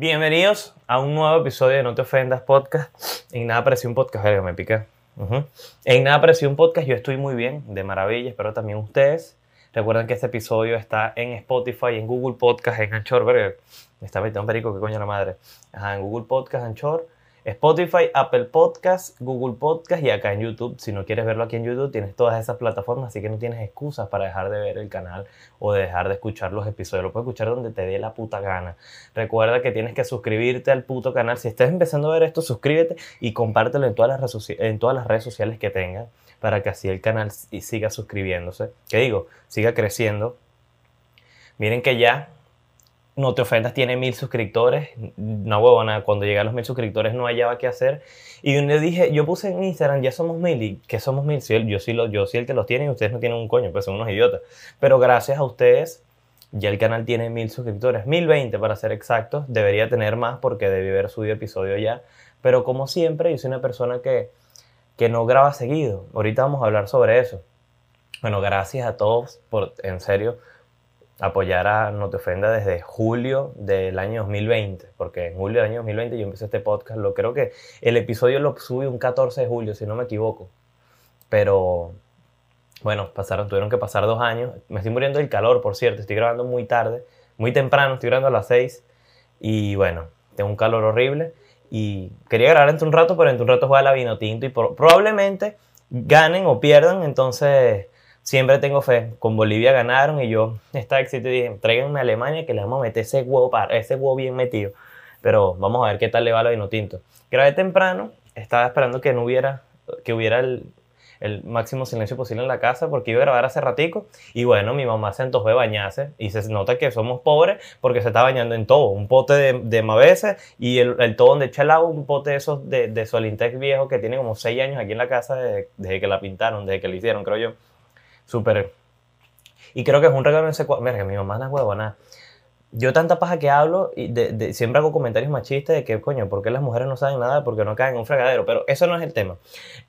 Bienvenidos a un nuevo episodio de No Te Ofendas Podcast. En nada pareció un podcast, verga, me. En nada pareció un podcast, yo estoy muy bien, de maravilla, espero también ustedes. Recuerden que este episodio está en Spotify, en Google Podcast, en Anchor, verga. Me está metiendo un perico, qué coño la madre. Ajá, en Google Podcast, Anchor, Spotify, Apple Podcast, Google Podcast y acá en YouTube. Si no quieres verlo aquí en YouTube, tienes todas esas plataformas, así que no tienes excusas para dejar de ver el canal o de dejar de escuchar los episodios. Lo puedes escuchar donde te dé la puta gana. Recuerda que tienes que suscribirte al puto canal. Si estás empezando a ver esto, suscríbete y compártelo en todas las, redes sociales que tengas para que así el canal siga suscribiéndose. ¿Qué digo? Siga creciendo. Miren que ya no te ofendas, tiene mil suscriptores. No huevona, cuando llegué a los mil suscriptores no hallaba qué hacer. Y yo le dije, yo puse en Instagram, ya somos mil. ¿Y qué somos mil? Sí, yo, sí lo, yo el que los tiene y ustedes no tienen un coño, pues son unos idiotas. Pero gracias a ustedes, ya el canal tiene mil suscriptores. Mil veinte para ser exactos. Debería tener más porque debí haber subido episodio ya. Pero como siempre, yo soy una persona que, que no graba seguido. Ahorita vamos a hablar sobre eso. Bueno, gracias a todos por, en serio, apoyar a No Te Ofenda desde julio del año 2020, porque en julio del año 2020 yo empecé este podcast, lo creo que el episodio lo subí un 14 de julio, si no me equivoco, pero bueno, pasaron, tuvieron que pasar dos años, me estoy muriendo del calor, por cierto, estoy grabando muy tarde, muy temprano, estoy grabando a las 6 y bueno, tengo un calor horrible y quería grabar entre un rato, pero entre un rato juega la vino tinto y por- probablemente ganen o pierdan, entonces siempre tengo fe. Con Bolivia ganaron y yo estaba excitado y dije, tráiganme a Alemania que le vamos a meter ese huevo, para, ese huevo bien metido. Pero vamos a ver qué tal le va a la vino tinto. Grabé temprano, estaba esperando que no hubiera, que hubiera el, máximo silencio posible en la casa porque iba a grabar hace ratico y bueno, mi mamá se antojó de bañarse y se nota que somos pobres porque se está bañando en todo, un pote de, de Mavese y el, el todo donde echa el agua, un pote de esos de, de Solintec viejo que tiene como 6 años aquí en la casa desde, desde que la pintaron, desde que la hicieron, creo yo. Súper. Y creo que es un regalo en ese cuadro. Verga, mi mamá es huevona. Yo tanta paja que hablo y de- siempre hago comentarios machistas de que, coño, ¿por qué las mujeres no saben nada? Porque no caen en un fregadero. Pero eso no es el tema.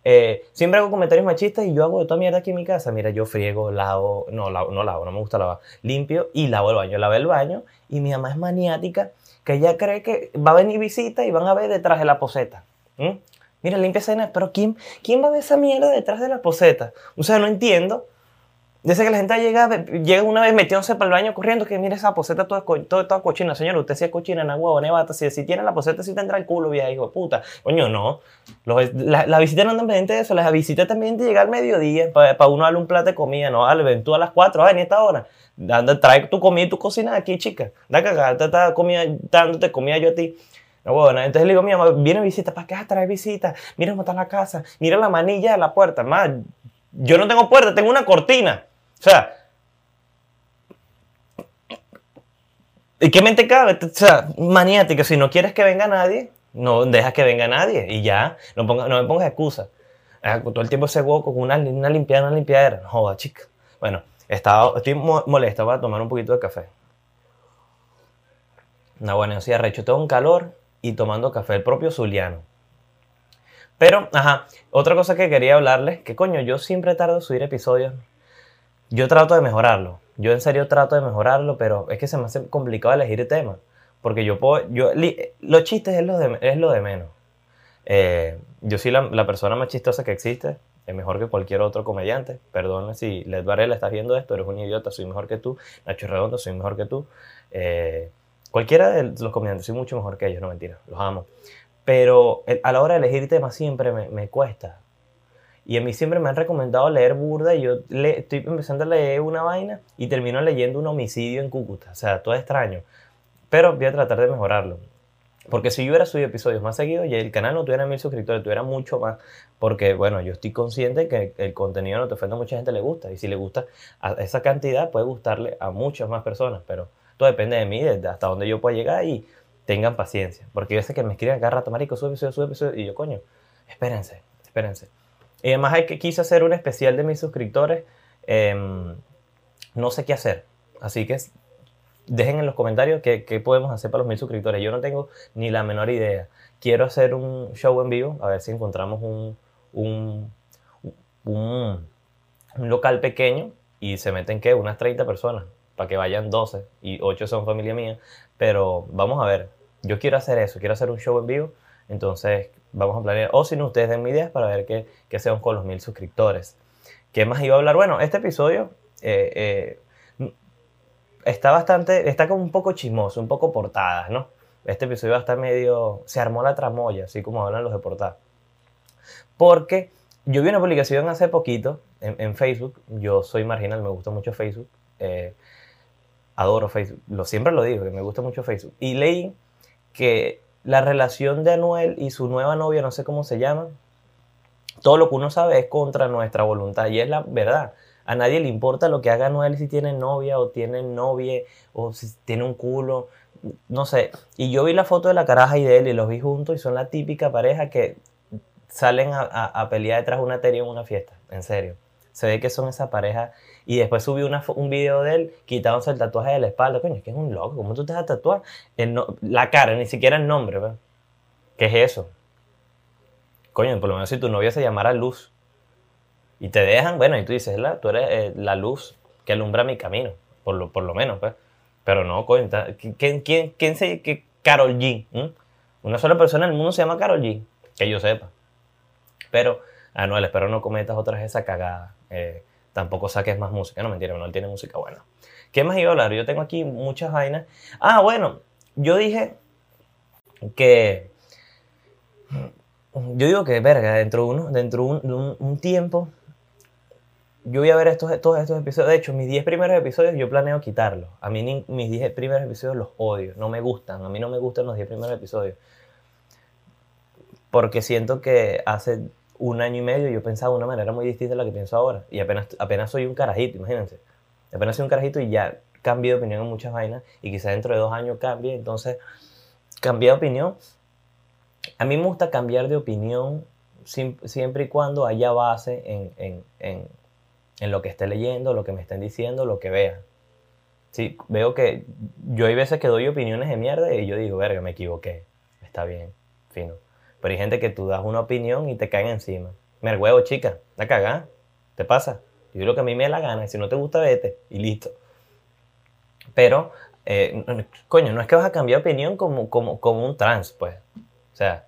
Eh, siempre hago comentarios machistas y yo hago de toda mierda aquí en mi casa. Mira, yo friego, lavo, no, lavo, no lavo, no me gusta lavar. Limpio y lavo el baño. Lavé el baño y mi mamá es maniática que ella cree que va a venir visita y van a ver detrás de la poseta. Mira, limpia vaina, pero ¿quién, ¿quién va a ver esa mierda detrás de la poseta? O sea, no entiendo. Dice que la gente llega, llega una vez metiéndose para el baño corriendo, que mire esa poseta toda, toda, toda cochina. Señor, usted sí es cochina, na huevo, nevata. Si, si tiene la poseta, sí tendrá el culo, vieja, hijo de puta. Coño, no. Los, la, la visita no andan pendientes de eso. Las visitas también de llegar al mediodía para uno darle un plato de comida. No, dale, ven tú a las 4, ven a esta hora. Anda, trae tu comida y tu cocina aquí, chica. Da cagada, está comida, dándote comida yo a ti. No, bueno, entonces le digo, mi mamá, viene visita, ¿para qué vas a traer visita? Mira cómo está la casa, mira la manilla de la puerta. Más, yo no tengo puerta, tengo una cortina. O sea, ¿y qué mente cabe? O sea, maniática, si no quieres que venga nadie, no dejas que venga nadie y ya, no, ponga- no me pongas excusa. Ah, Todo el tiempo ese hueco con una, una limpiadera, una limpiadera. No joda, chica. Bueno, estaba, estoy mo- molesto para tomar un poquito de café. No, bueno, yo sí arrecho, tengo un calor y tomando café, el propio Zuliano. Pero, ajá, otra cosa que quería hablarles, que coño, yo siempre tardo en subir episodios. Yo trato de mejorarlo. Yo en serio trato de mejorarlo, pero es que se me hace complicado elegir temas. Porque yo puedo, yo, los chistes es lo de, es lo de menos. Eh, yo soy la, la persona más chistosa que existe. Es mejor que cualquier otro comediante. Perdón si Led Varela estás viendo esto, eres un idiota, soy mejor que tú. Nacho Redondo, soy mejor que tú. Eh, cualquiera de los comediantes, soy mucho mejor que ellos, no mentira, los amo. Pero el- a la hora de elegir temas siempre me, me cuesta. Y a mí siempre me han recomendado leer burda y yo le, estoy empezando a leer una vaina y termino leyendo un homicidio en Cúcuta. O sea, todo extraño. Pero voy a tratar de mejorarlo. Porque si yo hubiera subido episodios más seguidos y el canal no tuviera mil suscriptores, tuviera mucho más. Porque, bueno, yo estoy consciente que el contenido no te ofende mucha gente le gusta. Y si le gusta a esa cantidad, puede gustarle a muchas más personas. Pero todo depende de mí, de hasta dónde yo pueda llegar y tengan paciencia. Porque yo sé que me escriben cada rato, marico, sube episodio, sube episodio. Y yo, coño, espérense, espérense. Y además hay que, quise hacer un especial de mis suscriptores. em, no sé qué hacer. Así que dejen en los comentarios qué, qué podemos hacer para los mil suscriptores. Yo no tengo ni la menor idea. Quiero hacer un show en vivo, a ver si encontramos un, un, un, local pequeño y se meten, ¿qué? Unas 30 personas, para que vayan 12 y 8 son familia mía. Pero vamos a ver. yo quiero hacer eso, quiero hacer un show en vivo, entonces vamos a planear, o si no, ustedes den mi ideas para ver qué, qué hacemos con los mil suscriptores. ¿Qué más iba a hablar? Bueno, este episodio eh, eh, está bastante, está como un poco chismoso, un poco portadas, ¿no? Este episodio va a estar medio, se armó la tramoya, así como hablan los de portadas. Porque yo vi una publicación hace poquito en, Facebook, yo soy marginal, me gusta mucho Facebook, eh, adoro Facebook, lo, siempre lo digo, que me gusta mucho Facebook, y leí que la relación de Anuel y su nueva novia, no sé cómo se llama, todo lo que uno sabe es contra nuestra voluntad y es la verdad. A nadie le importa lo que haga Anuel si tiene novia o tiene novia o si tiene un culo, no sé. Y yo vi la foto de la caraja y de él y los vi juntos y son la típica pareja que salen a, pelear detrás de una teoría en una fiesta, en serio. Se ve que son esa pareja. Y después subí un video de él quitándose el tatuaje de la espalda. Coño, es que es un loco. ¿Cómo tú te vas a tatuar? la cara, ni siquiera el nombre. ¿Qué es eso? Coño, por lo menos si tu novia se llamara Luz y te dejan, bueno, y tú dices, la, tú eres eh, la luz que alumbra mi camino, por lo, por lo menos, pues. Pero no, coño, ¿quién, quién, quién se, que Carol G? Una sola persona en el mundo se llama Carol G, que yo sepa. Pero, Anuel, espero no cometas otras esa cagada. Eh, tampoco saques más música. No, mentira, Anuel tiene música buena. ¿Qué más iba a hablar? Yo tengo aquí muchas vainas. Ah, bueno, yo dije que... Yo digo que, verga, dentro de, uno, dentro un, un, tiempo, yo voy a ver estos, todos estos episodios. De hecho, mis 10 primeros episodios yo planeo quitarlos. A mí mis 10 primeros episodios los odio, no me gustan. A mí no me gustan los 10 primeros episodios. Porque siento que hace un año y medio yo pensaba de una manera muy distinta a la que pienso ahora. Y apenas, apenas soy un carajito, imagínense. Apenas soy un carajito y ya cambié de opinión en muchas vainas y quizás dentro de dos años cambie. Entonces, cambié de opinión. A mí me gusta cambiar de opinión siempre y cuando haya base en, en, en, lo que esté leyendo, lo que me estén diciendo, lo que vea. Sí, veo que yo hay veces que doy opiniones de mierda y yo digo, verga, me equivoqué. Está bien, fino. Pero hay gente que tú das una opinión y te caen encima. Me huevo, chica, la cagada. ¿Te pasa? Yo digo lo que a mí me da la gana. Si no te gusta, vete. Y listo. Pero, eh, coño, no es que vas a cambiar opinión como, como, como un trans, pues. O sea,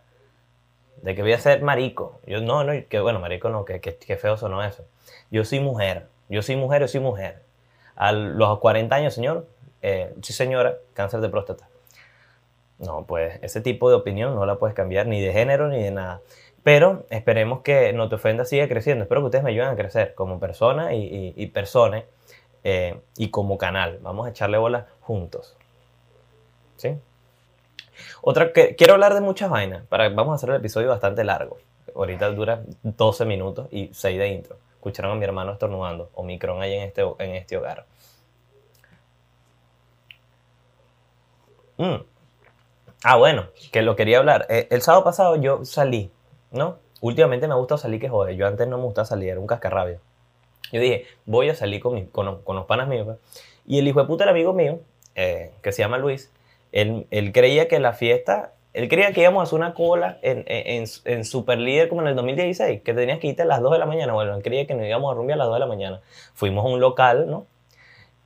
de que voy a ser marico. Yo no, no, que bueno, marico no, que, que, feo sonó eso. Yo soy mujer. Yo soy mujer, yo soy mujer. A los 40 años, señor, eh, sí señora, cáncer de próstata. No, pues ese tipo de opinión no la puedes cambiar ni de género ni de nada. Pero esperemos que No Te Ofenda siga creciendo. Espero que ustedes me ayuden a crecer como persona y, y, persona eh, y como canal. Vamos a echarle bolas juntos. ¿Sí? Otra que quiero hablar de muchas vainas. Vamos a hacer el episodio bastante largo. Ahorita dura 12 minutos y 6 de intro. Escucharon a mi hermano estornudando. Omicron ahí en este, en este hogar. Mm. Ah, bueno, que lo quería hablar. Eh, el sábado pasado yo salí, ¿no? Últimamente me ha gustado salir que jode. Yo antes no me gustaba salir, era un cascarrabia. Yo dije, voy a salir con, con, los panas míos. Pues. Y el hijo de puta, el amigo mío, eh, que se llama Luis, él, creía que la fiesta, él creía que íbamos a hacer una cola en, en, en Super Líder como en el 2016, que tenías que irte a las 2 de la mañana. Bueno, él creía que nos íbamos a rumbear a las 2 de la mañana. Fuimos a un local, ¿no?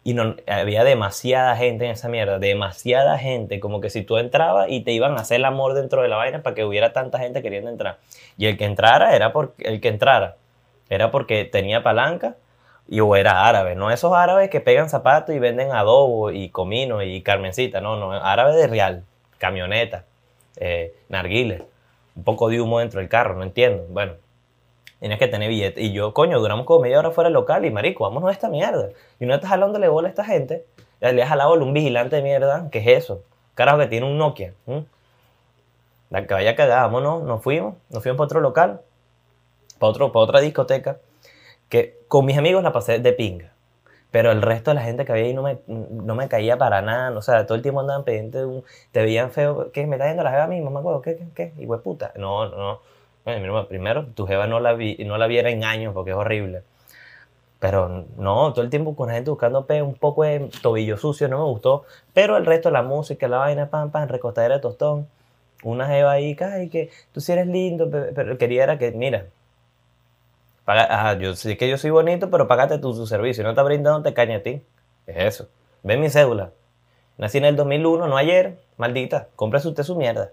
Y no, había demasiada gente en esa mierda, demasiada gente, como que si tú entrabas y te iban a hacer el amor dentro de la vaina para que hubiera tanta gente queriendo entrar. Y el que entrara era porque el que entrara era porque tenía palanca y o era árabe, no esos árabes que pegan zapatos y venden adobo y comino y carmencita, no, no, árabe de real, camioneta, eh, narguiles, un poco de humo dentro del carro, no entiendo. Bueno, Tienes que tener billete. Y yo, coño, duramos como media hora fuera del local y marico, vámonos a esta mierda. Y uno está jalándole bola a esta gente. Le ha jalado un vigilante de mierda. ¿Qué es eso? Carajo, que tiene un Nokia. La que vaya cagada, vámonos, nos fuimos. Nos fuimos para otro local. Para, otro, para otra discoteca. Que con mis amigos la pasé de pinga. Pero el resto de la gente que había ahí no me, no me caía para nada. O sea, todo el tiempo andaban pendientes de un. Te veían feo. ¿Qué? ¿Me está yendo la jeva a mí? Mamá, ¿qué? ¿Qué? ¿Qué? Y puta. No, no primero, tu jeva no la, vi, no la viera en años porque es horrible. Pero no, todo el tiempo con la gente buscando pe, un poco de tobillo sucio, no me gustó. Pero el resto, la música, la vaina, pam, pam, recostadera de tostón. Una jeva ahí, ay, que tú sí eres lindo, pero quería era que, mira, paga, yo sé que yo soy bonito, pero págate tu, tu servicio. No te brindando, te caña a ti. Es eso. Ve mi cédula. Nací en el 2001, no ayer. Maldita, cómprese usted su mierda.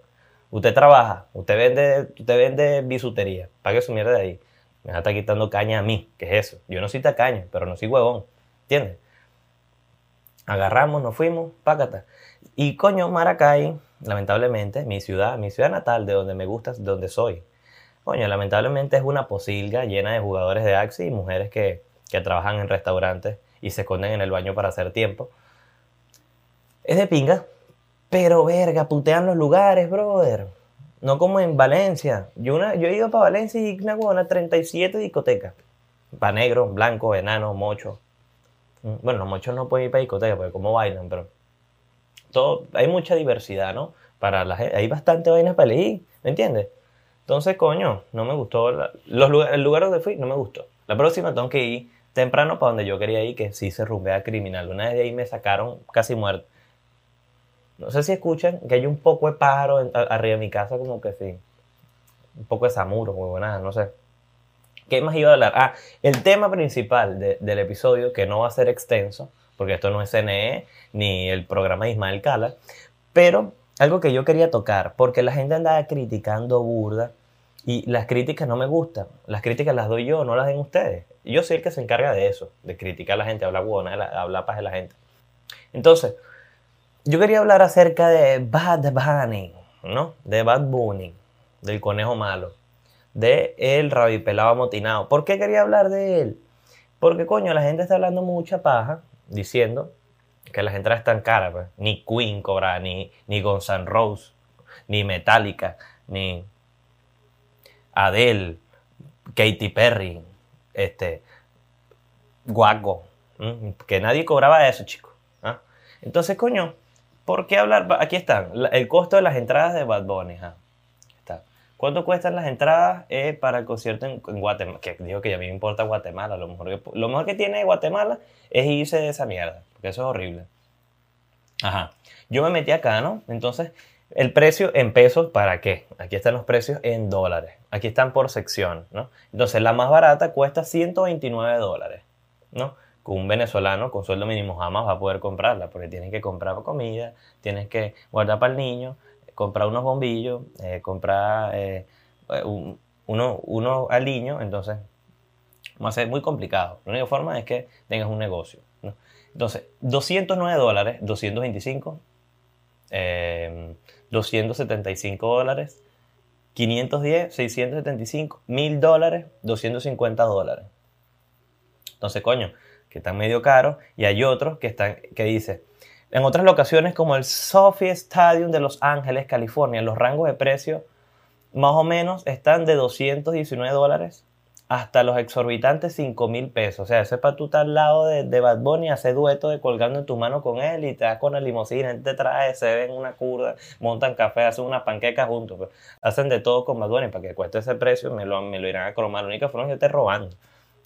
Usted trabaja, usted vende, usted vende bisutería. Pague su mierda de ahí. Me está quitando caña a mí. ¿Qué es eso? Yo no soy tacaño, pero no soy huevón. ¿Entiendes? Agarramos, nos fuimos, pácata. Y coño, Maracay, lamentablemente, mi ciudad, mi ciudad natal, de donde me gusta, de donde soy. Coño, lamentablemente es una posilga llena de jugadores de Axi y mujeres que, que trabajan en restaurantes y se esconden en el baño para hacer tiempo. Es de pinga, pero verga, putean los lugares, brother. No como en Valencia. Yo, una, yo he ido para Valencia y una buena 37 discotecas. Para negro, blanco, enano, mocho. Mm, bueno, los mochos no pueden ir para discotecas porque como bailan, pero todo, hay mucha diversidad, ¿no? Para la hay bastante vainas para elegir, ¿me entiendes? Entonces, coño, no me gustó. los el lugar donde fui no me gustó. La próxima tengo que ir temprano para donde yo quería ir, que sí se rumbea criminal. Una vez de ahí me sacaron casi muerto. No sé si escuchan que hay un poco de pájaro arriba de mi casa, como que sí. Un poco de samuro, buena, no sé. ¿Qué más iba a hablar? Ah, el tema principal del episodio, que no va a ser extenso, porque esto no es CNE ni el programa de Ismael Cala, pero algo que yo quería tocar, porque la gente andaba criticando burda y las críticas no me gustan. Las críticas las doy yo, no las den ustedes. Yo soy el que se encarga de eso, de criticar a la gente, hablar buena, hablar paz de la gente. Entonces, yo quería hablar acerca de Bad Bunny, ¿no? De Bad Bunny, del conejo malo, de el rabipelado amotinado. ¿Por qué quería hablar de él? Porque, coño, la gente está hablando mucha paja, diciendo que las entradas están caras, pues. Ni Queen cobra, ni, ni Guns N' Roses, ni Metallica, ni Adele, Katy Perry, este, Guaco. Que nadie cobraba eso, chicos. ¿ah? Entonces, coño, ¿Por qué hablar? Aquí están, el costo de las entradas de Bad Bunny. Está. ¿Cuánto cuestan las entradas eh, para el concierto en, Guatemala? Que digo que ya me importa Guatemala. Lo mejor, que, lo mejor que tiene Guatemala es irse de esa mierda, porque eso es horrible. Ajá. Yo me metí acá, ¿no? Entonces, el precio en pesos, ¿para qué? Aquí están los precios en dólares. Aquí están por sección, ¿no? Entonces, la más barata cuesta 129 dólares, ¿no? Un venezolano con sueldo mínimo jamás va a poder comprarla, porque tienes que comprar comida, tienes que guardar para el niño, comprar unos bombillos, eh, comprar eh, uno, uno, al niño, entonces va a ser muy complicado. La única forma es que tengas un negocio. Entonces, 209 dólares, 225, 275 dólares, 510, 675, 1000 dólares, 250 dólares. Entonces, coño, que están medio caros, y hay otros que, están, que dice, en otras locaciones como el Sophie Stadium de Los Ángeles, California, los rangos de precio más o menos están de 219 dólares hasta los exorbitantes 5 mil pesos. O sea, ese es para tú estar al lado de, de Bad Bunny, hacer dueto de colgando en tu mano con él y te das con la limusina, te trae, se ven una curda, montan café, hacen una panqueca juntos. Pues. Hacen de todo con Bad Bunny para que cueste ese precio, me lo, me lo irán a cromar. La única forma es que esté robando.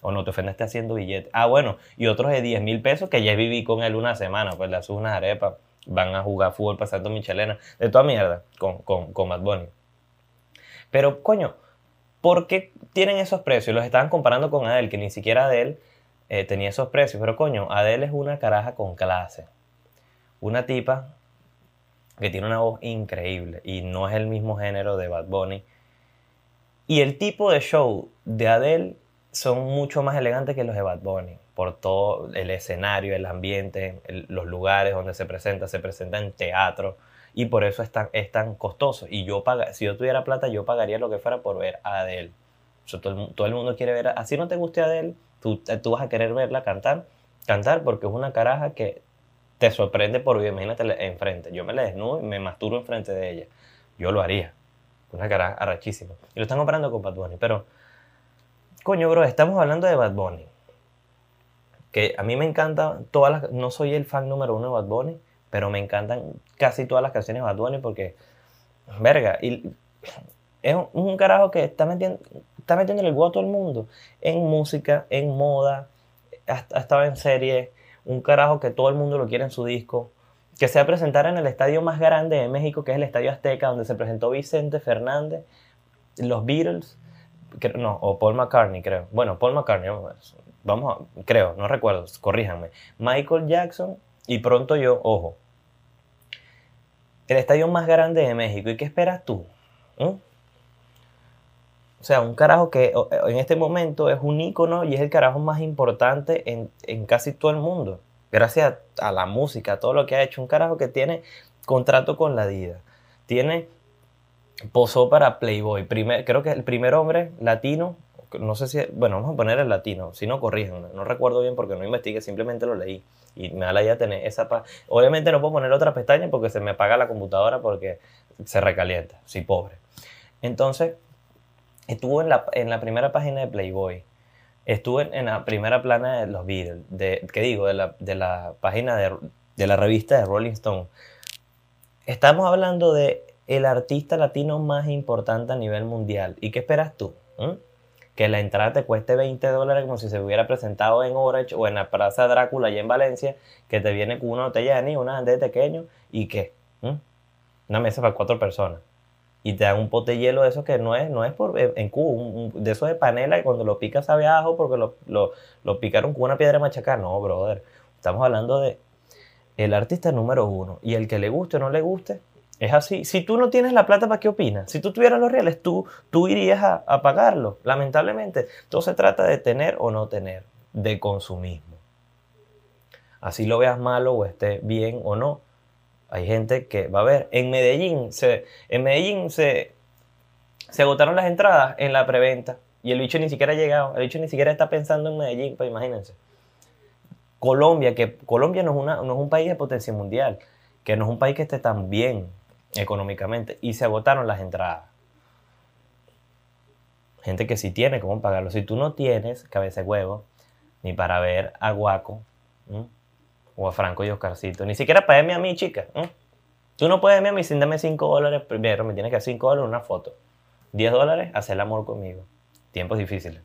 O no te ofendaste haciendo billetes. Ah, bueno, y otros de 10 mil pesos que ya viví con él una semana, pues le haces unas arepas, van a jugar fútbol pasando michelena, de toda mierda, con, con, con Bad Bunny. Pero, coño, ¿por qué tienen esos precios? Los estaban comparando con Adele, que ni siquiera Adele eh, tenía esos precios. Pero, coño, Adele es una caraja con clase. Una tipa que tiene una voz increíble y no es el mismo género de Bad Bunny. Y el tipo de show de Adele son mucho más elegantes que los de Bad Bunny, por todo el escenario, el ambiente, los lugares donde se presenta, se presenta en teatro y por eso es tan, es costoso. Y yo paga, si yo tuviera plata, yo pagaría lo que fuera por ver a Adele. todo, el, mundo quiere ver, así no te guste Adele, tú, tú vas a querer verla cantar, cantar porque es una caraja que te sorprende por imagínate enfrente. Yo me la desnudo y me masturo enfrente de ella. Yo lo haría. Una caraja arrachísima. Y lo están comprando con Bad Bunny, pero Coño, bro, estamos hablando de Bad Bunny. Que a mí me encanta todas las... No soy el fan número uno de Bad Bunny, pero me encantan casi todas las canciones de Bad Bunny porque... Verga, y es un, carajo que está metiendo, está metiendo el huevo a todo el mundo. En música, en moda, ha, estado en serie. Un carajo que todo el mundo lo quiere en su disco. Que se va a presentar en el estadio más grande de México, que es el Estadio Azteca, donde se presentó Vicente Fernández, los Beatles no, o Paul McCartney, creo. Bueno, Paul McCartney, vamos, a, creo, no recuerdo, corríjanme. Michael Jackson y pronto yo, ojo, el estadio más grande de México. ¿Y qué esperas tú? ¿Mm? O sea, un carajo que en este momento es un ícono y es el carajo más importante en, en, casi todo el mundo. Gracias a la música, a todo lo que ha hecho. Un carajo que tiene contrato con la Dida. Tiene, posó para Playboy. Primer, creo que el primer hombre latino, no sé si, bueno, vamos a poner el latino, si no corrijan, no recuerdo bien porque no investigué, simplemente lo leí. Y me da la idea tener esa... Obviamente no puedo poner otra pestaña porque se me apaga la computadora porque se recalienta. Soy pobre. Entonces, Estuvo en la, en la primera página de Playboy. Estuvo en, la primera plana de los Beatles. De, ¿Qué digo? De la, de la página de, de, la revista de Rolling Stone. Estamos hablando de el artista latino más importante a nivel mundial. ¿Y qué esperas tú? ¿Mm? Que la entrada te cueste 20 dólares como si se hubiera presentado en Orange o en la Plaza Drácula allá en Valencia, que te viene con una botella de ni, una de pequeño y qué? ¿Mm? Una mesa para cuatro personas y te dan un pote de hielo de eso que no es, no es por, en cubo, de esos de panela y cuando lo picas sabe ajo porque lo, lo, lo, picaron con una piedra machacar. No, brother. Estamos hablando de el artista número uno y el que le guste o no le guste. Es así. Si tú no tienes la plata, ¿para qué opinas? Si tú tuvieras los reales, tú, tú irías a, a pagarlo. Lamentablemente, todo se trata de tener o no tener, de consumismo. Así lo veas malo o esté bien o no, hay gente que va a ver. En Medellín se, en Medellín se, se agotaron las entradas en la preventa. Y el bicho ni siquiera ha llegado. El bicho ni siquiera está pensando en Medellín, pues imagínense. Colombia, que Colombia no es, una, no es un país de potencia mundial, que no es un país que esté tan bien económicamente. Y se agotaron las entradas. Gente que sí tiene cómo pagarlo. Si tú no tienes cabeza de huevo, ni para ver a Guaco, o a Franco y Oscarcito. Ni siquiera pagarme a mí, chica. Tú no puedes a mí sin darme 5 dólares primero, me tienes que dar 5 dólares una foto. 10 dólares, hacer el amor conmigo. Tiempos difíciles.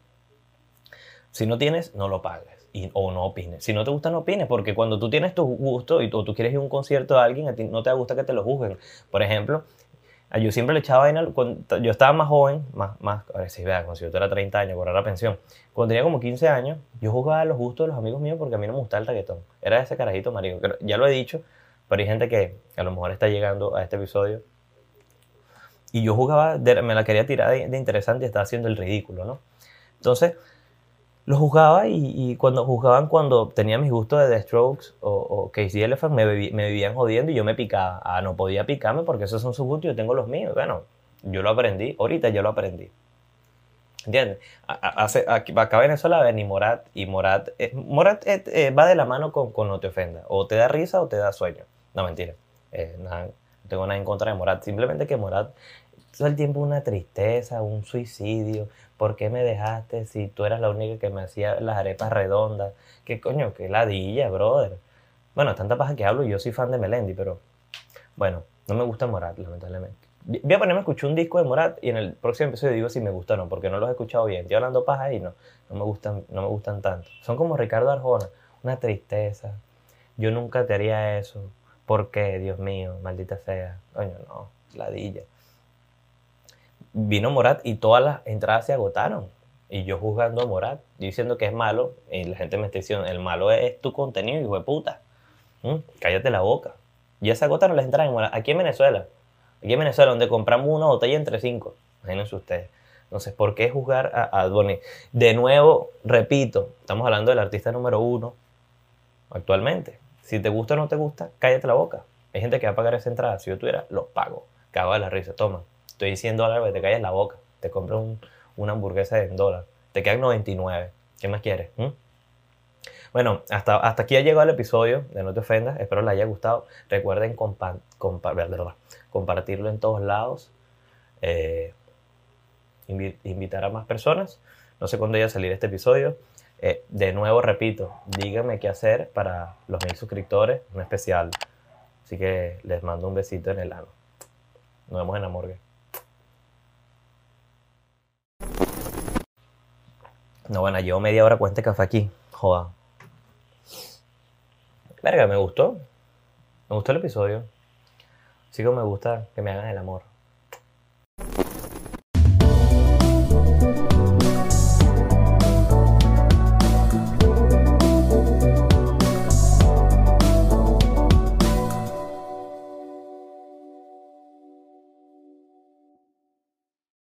Si no tienes, no lo pagues. Y, o no opines. Si no te gusta, no opines. Porque cuando tú tienes tu gusto y tú, quieres ir a un concierto de alguien, a ti no te gusta que te lo juzguen. Por ejemplo, yo siempre le echaba vaina, cuando yo estver más joven, más, más, a ver si vea, cuando yo era 30 años, cobrar la pensión, cuando tenía como 15 años, yo jugaba los gustos de los amigos míos porque a mí no me gustaba el reggaetón. Era ese carajito marico. Ya lo he dicho, pero hay gente que a lo mejor está llegando a este episodio. Y yo jugaba, me la quería tirar de, de interesante y estaba haciendo el ridículo, ¿no? Entonces, lo juzgaba y, cuando juzgaban cuando tenía mis gustos de The Strokes o, o Casey Elephant me, me, vivían jodiendo y yo me picaba. Ah, no podía picarme porque esos son sus gustos y yo tengo los míos. Bueno, yo lo aprendí, ahorita yo lo aprendí. ¿Entiendes? Hace, acá Venezuela ven Morat, y Morat, eh, Morat eh, eh, va de la mano con, con, no te ofenda. O te da risa o te da sueño. No, mentira. no tengo nada en contra de Morat. Simplemente que Morat todo el tiempo una tristeza, un suicidio. ¿Por qué me dejaste si tú eras la única que me hacía las arepas redondas? ¿Qué coño? ¿Qué ladilla, brother? Bueno, tanta paja que hablo y yo soy fan de Melendi, pero bueno, no me gusta Morat, lamentablemente. Voy a ponerme a escuchar un disco de Morat y en el próximo episodio digo si me gusta o no, porque no los he escuchado bien. Estoy hablando paja y no, no me gustan, no me gustan tanto. Son como Ricardo Arjona, una tristeza. Yo nunca te haría eso. ¿Por qué, Dios mío? Maldita sea. Coño, no, ladilla vino Morat y todas las entradas se agotaron. Y yo juzgando a Morat, diciendo que es malo, y la gente me está diciendo, el malo es tu contenido, hijo de puta. ¿Mm? Cállate la boca. Ya se agotaron las entradas en Morat. Aquí en Venezuela. Aquí en Venezuela, donde compramos una botella entre cinco. Imagínense ustedes. Entonces, ¿por qué juzgar a, a De nuevo, repito, estamos hablando del artista número uno actualmente. Si te gusta o no te gusta, cállate la boca. Hay gente que va a pagar esa entrada. Si yo tuviera, los pago. Cago de la risa. Toma, estoy 100 dólares, te calles la boca. Te compras una hamburguesa de dólar. Te quedan 99. ¿Qué más quieres? ¿Mm? Bueno, hasta, hasta aquí ha llegado el episodio de No te ofendas. Espero les haya gustado. Recuerden compartirlo en todos lados. Eh, invitar a más personas. No sé cuándo vaya a salir este episodio. Eh, de nuevo, repito, díganme qué hacer para los mil suscriptores, un especial. Así que les mando un besito en el ano. Nos vemos en la morgue. No, bueno, llevo media hora cuenta café aquí. Joda. Verga, me gustó. Me gustó el episodio. Sí que me gusta que me hagan el amor.